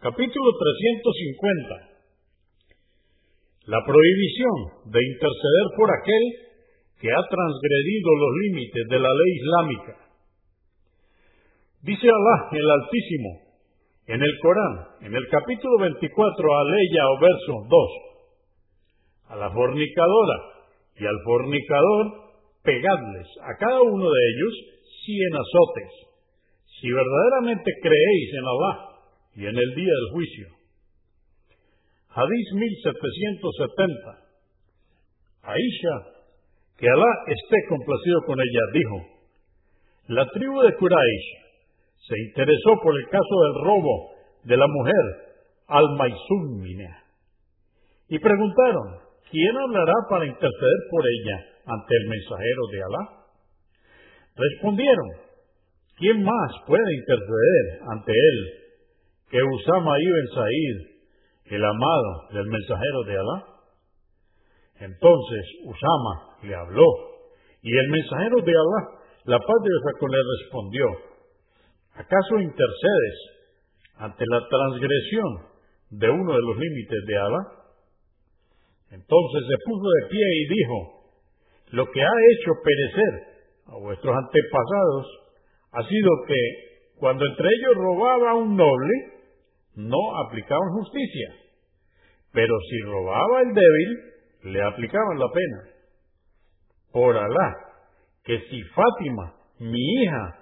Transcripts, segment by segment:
Capítulo 350. La prohibición de interceder por aquel que ha transgredido los límites de la ley islámica. Dice Alá el Altísimo en el Corán, en el capítulo 24, aleya o verso 2. A la fornicadora y al fornicador, pegadles a cada uno de ellos cien azotes, si verdaderamente creéis en Alá y en el día del juicio. Hadís 1770. Aisha, que Alá esté complacido con ella, dijo, la tribu de Quraysh se interesó por el caso del robo de la mujer al-Maisúmina y preguntaron, ¿quién hablará para interceder por ella ante el mensajero de Alá? Respondieron, ¿quién más puede interceder ante él que Usama ibn Said, el amado del mensajero de Alá. Entonces Usama le habló, y el mensajero de Alá, la paz de Dios le respondió, ¿acaso intercedes ante la transgresión de uno de los límites de Alá? Entonces se puso de pie y dijo, lo que ha hecho perecer a vuestros antepasados ha sido que cuando entre ellos robaba un noble, no aplicaban justicia, pero si robaba el débil, le aplicaban la pena. Por Alá, que si Fátima, mi hija,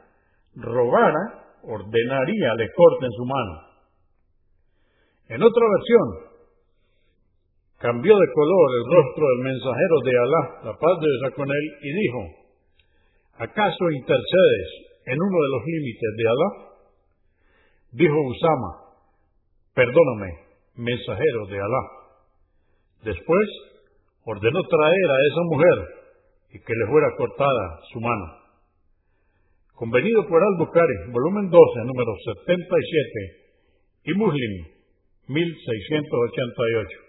robara, ordenaría le corten su mano. En otra versión, cambió de color el rostro del mensajero de Alá, la paz de Dios con él, y dijo, ¿acaso intercedes en uno de los límites de Alá? Dijo Usama, perdóname, mensajero de Alá. Después ordenó traer a esa mujer y que le fuera cortada su mano. Convenido por Al-Bukhari, volumen 12, número 77, y Muslim, 1688.